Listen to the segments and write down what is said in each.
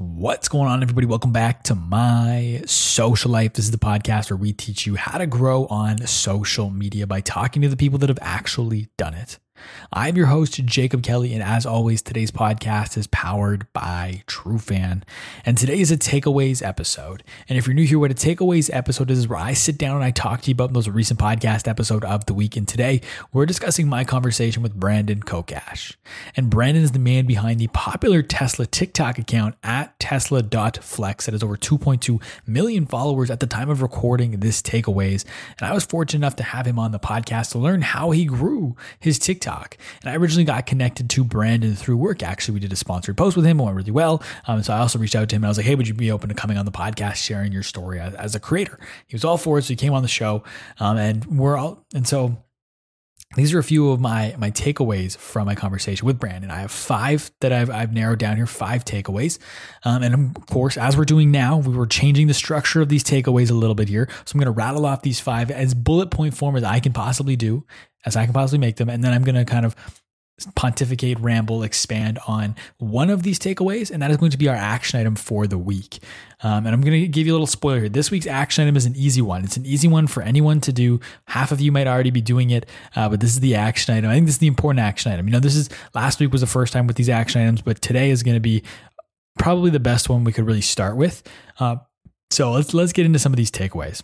What's going on, everybody? Welcome back to my social life. This is the podcast where we teach you how to grow on social media by talking to the people that have actually done it. I'm your host, Jacob Kelly, and as always, today's podcast is powered by Trufan. And today is a takeaways episode. And if you're new here, what a takeaways episode is, is where I sit down and I talk to you about the most recent podcast episode of the week. And today we're discussing my conversation with Brandon Kokes. And Brandon is the man behind the popular Tesla TikTok account at tesla.flex that has over 2.2 million followers at the time of recording this takeaways. And I was fortunate enough to have him on the podcast to learn how he grew his TikTok TikTok. And I originally got connected to Brandon through work. Actually, we did a sponsored post with him. It went really well. Um, so I also reached out to him and I was like, hey, would you be open to coming on the podcast, sharing your story as, as a creator? He was all for it. So he came on the show. Um, and we're all, and so these are a few of my my takeaways from my conversation with Brandon. I have five that I've, I've narrowed down here, five takeaways. Um, and of course, as we're doing now, we were changing the structure of these takeaways a little bit here. So I'm going to rattle off these five as bullet point form as I can possibly do, as I can possibly make them. And then I'm going to kind of pontificate, ramble, expand on one of these takeaways, and that is going to be our action item for the week. Um, and I'm going to give you a little spoiler here. This week's action item is an easy one. It's an easy one for anyone to do. Half of you might already be doing it, uh, but this is the action item. I think this is the important action item. You know, this is last week was the first time with these action items, but today is going to be probably the best one we could really start with. Uh, so let's let's get into some of these takeaways.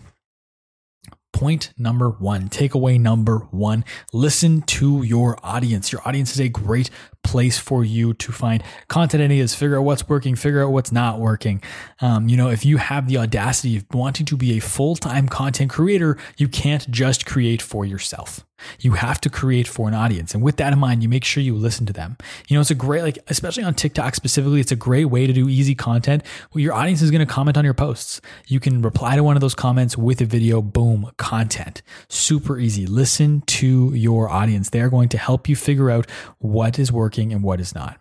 Point number one, takeaway number one, listen to your audience. Your audience is a great place for you to find content ideas, figure out what's working, figure out what's not working. Um, you know, if you have the audacity of wanting to be a full time content creator, you can't just create for yourself. You have to create for an audience. And with that in mind, you make sure you listen to them. You know, it's a great, like, especially on TikTok specifically, it's a great way to do easy content where your audience is going to comment on your posts. You can reply to one of those comments with a video, boom, content. Super easy. Listen to your audience. They are going to help you figure out what is working and what is not.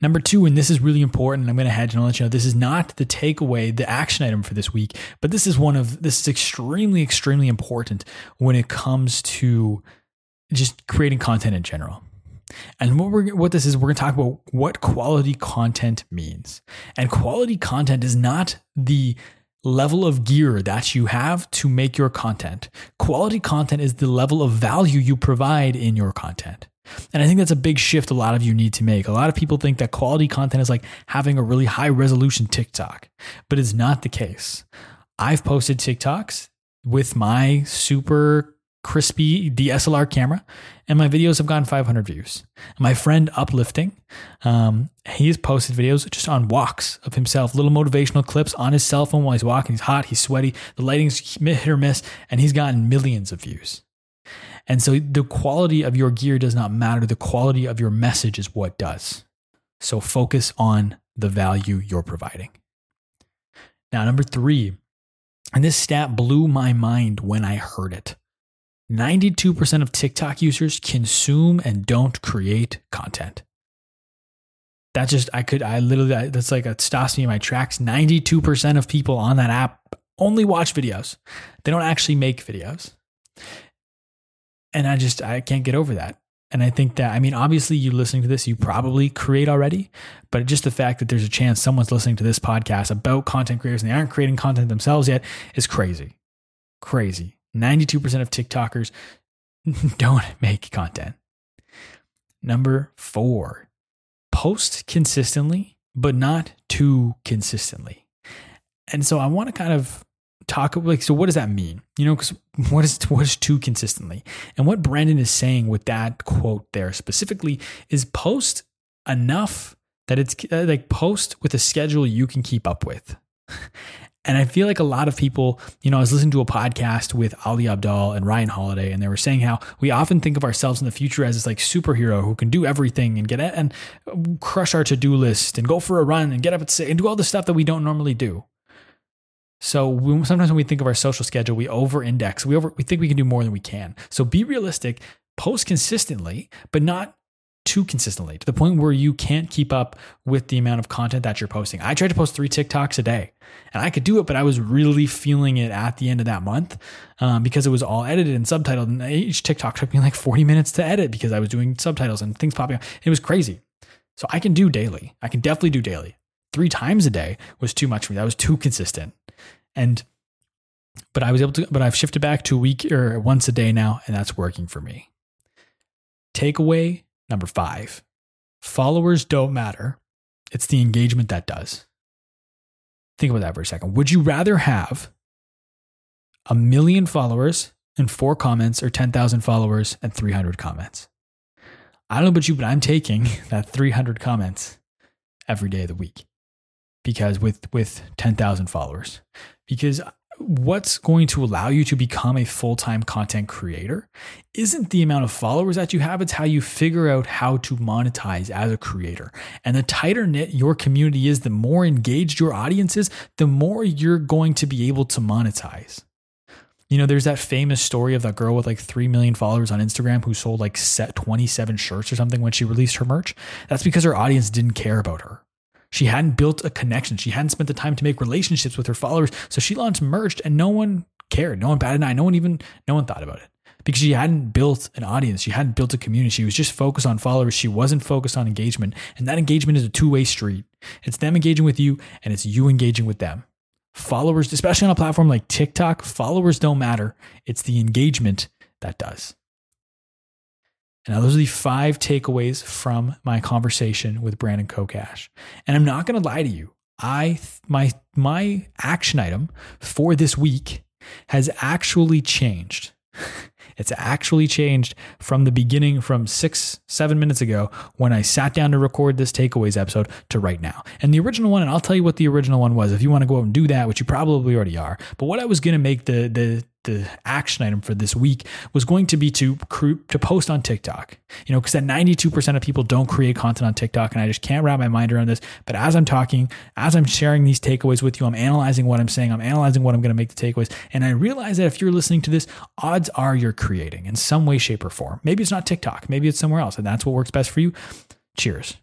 Number two, and this is really important, and I'm going to hedge and I'll let you know this is not the takeaway, the action item for this week, but this is one of this is extremely, extremely important when it comes to just creating content in general. And what we're what this is, we're going to talk about what quality content means. And quality content is not the level of gear that you have to make your content. Quality content is the level of value you provide in your content. And I think that's a big shift a lot of you need to make. A lot of people think that quality content is like having a really high resolution TikTok, but it's not the case. I've posted TikToks with my super crispy DSLR camera, and my videos have gotten 500 views. My friend Uplifting, um, he's posted videos just on walks of himself, little motivational clips on his cell phone while he's walking. He's hot, he's sweaty, the lighting's hit or miss, and he's gotten millions of views. And so the quality of your gear does not matter. The quality of your message is what does. So focus on the value you're providing. Now, number three, and this stat blew my mind when I heard it 92% of TikTok users consume and don't create content. That just, I could, I literally, that's like, it stops me in my tracks. 92% of people on that app only watch videos, they don't actually make videos. And I just, I can't get over that. And I think that, I mean, obviously, you listening to this, you probably create already, but just the fact that there's a chance someone's listening to this podcast about content creators and they aren't creating content themselves yet is crazy. Crazy. 92% of TikTokers don't make content. Number four, post consistently, but not too consistently. And so I want to kind of talk like so what does that mean? You know because what is what is too consistently? And what brandon is saying with that quote there specifically is post enough that it's uh, like post with a schedule you can keep up with. And i feel like a lot of people you know i was listening to a podcast with ali abdaal and ryan holiday and they were saying how we often think of ourselves in the future as this like superhero who can do everything and get and crush our to-do list and go for a run and get up at six and do all the stuff that we don't normally do so we, sometimes when we think of our social schedule, we over-index. We over we think we can do more than we can. So be realistic. Post consistently, but not too consistently to the point where you can't keep up with the amount of content that you're posting. I tried to post three TikToks a day and I could do it, but I was really feeling it at the end of that month um, because it was all edited and subtitled. And each TikTok took me like 40 minutes to edit because I was doing subtitles and things popping up. It was crazy. So I can do daily. I can definitely do daily. Three times a day was too much for me. That was too consistent. And but I was able to but I've shifted back to a week or once a day now, and that's working for me. Takeaway number five. Followers don't matter. It's the engagement that does. Think about that for a second. Would you rather have a million followers and four comments or 10,000 followers and 300 comments? I don't know about you, but I'm taking that 300 comments every day of the week because with with 10,000 followers because what's going to allow you to become a full-time content creator isn't the amount of followers that you have it's how you figure out how to monetize as a creator and the tighter knit your community is the more engaged your audience is the more you're going to be able to monetize you know, there's that famous story of that girl with like 3 million followers on Instagram who sold like set 27 shirts or something when she released her merch. That's because her audience didn't care about her. She hadn't built a connection. She hadn't spent the time to make relationships with her followers. So she launched merged and no one cared. No one batted an eye. No one even, no one thought about it because she hadn't built an audience. She hadn't built a community. She was just focused on followers. She wasn't focused on engagement. And that engagement is a two way street. It's them engaging with you and it's you engaging with them. Followers, especially on a platform like TikTok, followers don't matter. It's the engagement that does. And now those are the five takeaways from my conversation with Brandon Kokes. And I'm not going to lie to you. I my my action item for this week has actually changed. It's actually changed from the beginning, from six, seven minutes ago when I sat down to record this takeaways episode to right now. And the original one, and I'll tell you what the original one was if you want to go out and do that, which you probably already are. But what I was going to make the the the action item for this week was going to be to to post on TikTok. You know, because that 92% of people don't create content on TikTok and I just can't wrap my mind around this. But as I'm talking, as I'm sharing these takeaways with you, I'm analyzing what I'm saying, I'm analyzing what I'm going to make the takeaways, and I realize that if you're listening to this, odds are you're creating in some way shape or form. Maybe it's not TikTok, maybe it's somewhere else and that's what works best for you. Cheers.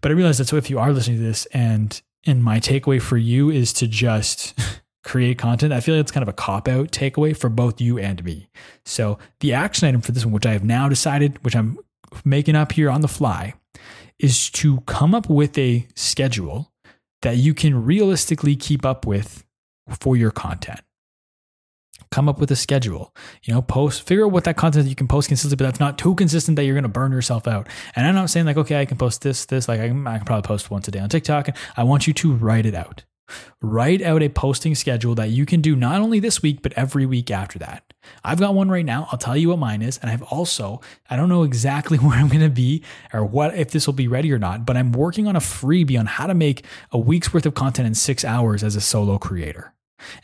But I realize that so if you are listening to this and and my takeaway for you is to just create content, I feel like it's kind of a cop out takeaway for both you and me. So the action item for this one, which I have now decided, which I'm making up here on the fly, is to come up with a schedule that you can realistically keep up with for your content. Come up with a schedule, you know, post, figure out what that content you can post consistently, but that's not too consistent that you're going to burn yourself out. And I'm not saying like, okay, I can post this, this, like I can, I can probably post once a day on TikTok. and I want you to write it out. Write out a posting schedule that you can do not only this week, but every week after that. I've got one right now. I'll tell you what mine is. And I've also, I don't know exactly where I'm going to be or what, if this will be ready or not, but I'm working on a freebie on how to make a week's worth of content in six hours as a solo creator.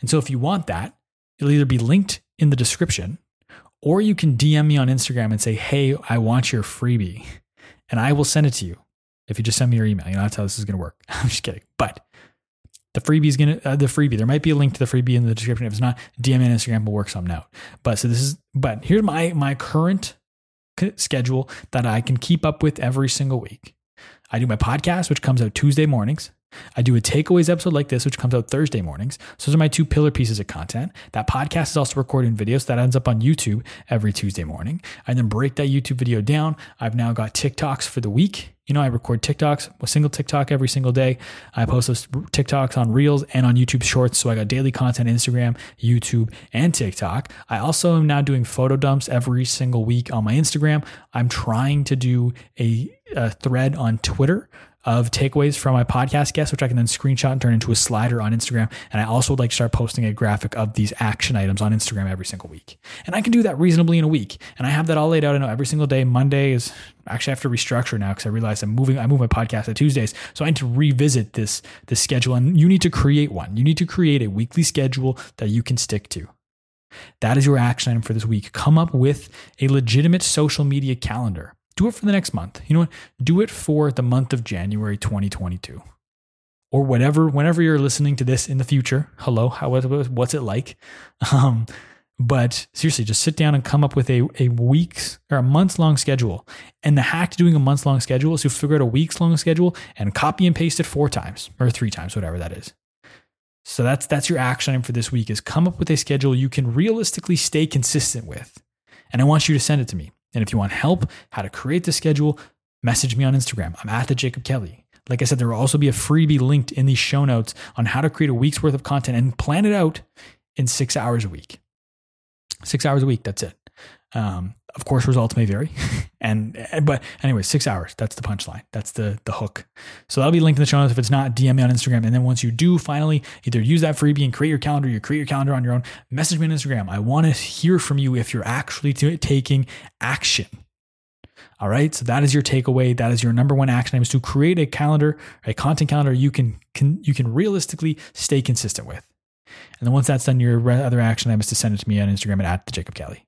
And so if you want that, it'll either be linked in the description or you can DM me on Instagram and say, Hey, I want your freebie. And I will send it to you if you just send me your email. You know, that's how this is going to work. I'm just kidding. But the freebie is gonna uh, the freebie. There might be a link to the freebie in the description. If it's not, DM and Instagram will work something out. But so this is. But here's my my current schedule that I can keep up with every single week. I do my podcast, which comes out Tuesday mornings. I do a takeaways episode like this, which comes out Thursday mornings. So those are my two pillar pieces of content. That podcast is also recorded in video, so that ends up on YouTube every Tuesday morning. I then break that YouTube video down. I've now got TikToks for the week you know, I record TikToks, a single TikTok every single day. I post those TikToks on Reels and on YouTube Shorts. So I got daily content Instagram, YouTube, and TikTok. I also am now doing photo dumps every single week on my Instagram. I'm trying to do a, a thread on Twitter of takeaways from my podcast guests, which I can then screenshot and turn into a slider on Instagram. And I also would like to start posting a graphic of these action items on Instagram every single week. And I can do that reasonably in a week. And I have that all laid out. I know every single day. Monday is actually I have to restructure now because I realized I'm moving. I move my podcast to Tuesdays, so I need to revisit this this schedule. And you need to create one. You need to create a weekly schedule that you can stick to. That is your action item for this week. Come up with a legitimate social media calendar. Do it for the next month. You know what? Do it for the month of January 2022 or whatever, whenever you're listening to this in the future. Hello, how, what's it like? Um, but seriously, just sit down and come up with a, a week's or a month's long schedule. And the hack to doing a month's long schedule is to figure out a week's long schedule and copy and paste it four times or three times, whatever that is. So that's that's your action item for this week is come up with a schedule you can realistically stay consistent with. And I want you to send it to me. And if you want help how to create the schedule, message me on Instagram. I'm at the Jacob Kelly. Like I said, there will also be a freebie linked in the show notes on how to create a week's worth of content and plan it out in six hours a week. Six hours a week, that's it. Um, of course, results may vary, and but anyway, six hours. That's the punchline. That's the the hook. So that'll be linked in the show notes. If it's not, DM me on Instagram. And then once you do finally either use that freebie and create your calendar, you create your calendar on your own. Message me on Instagram. I want to hear from you if you're actually t- taking action. All right. So that is your takeaway. That is your number one action item is to create a calendar, a content calendar you can, can you can realistically stay consistent with. And then once that's done, your other action item is to send it to me on Instagram at the Jacob Kelly.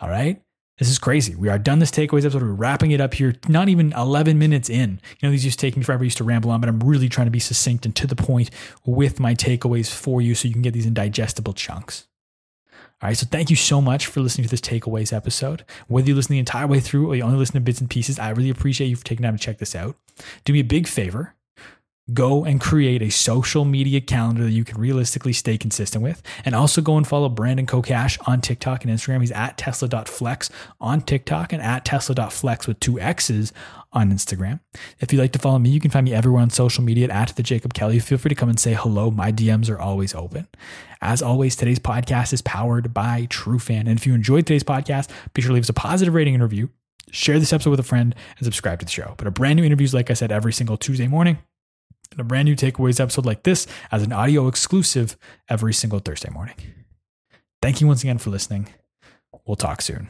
All right. This is crazy. We are done this takeaways episode. We're wrapping it up here. Not even 11 minutes in. You know, these to take me forever. Used to ramble on, but I'm really trying to be succinct and to the point with my takeaways for you so you can get these in digestible chunks. All right, so thank you so much for listening to this takeaways episode. Whether you listen the entire way through or you only listen to bits and pieces, I really appreciate you for taking time to check this out. Do me a big favor go and create a social media calendar that you can realistically stay consistent with. And also go and follow Brandon Kokes on TikTok and Instagram. He's at tesla.flex on TikTok and at tesla.flex with two X's on Instagram. If you'd like to follow me, you can find me everywhere on social media at, the Jacob Kelly. Feel free to come and say hello. My DMs are always open. As always, today's podcast is powered by Trufan. And if you enjoyed today's podcast, be sure to leave us a positive rating and review. Share this episode with a friend and subscribe to the show. But a brand new interviews, like I said, every single Tuesday morning and a brand new takeaways episode like this as an audio exclusive every single Thursday morning. Thank you once again for listening. We'll talk soon.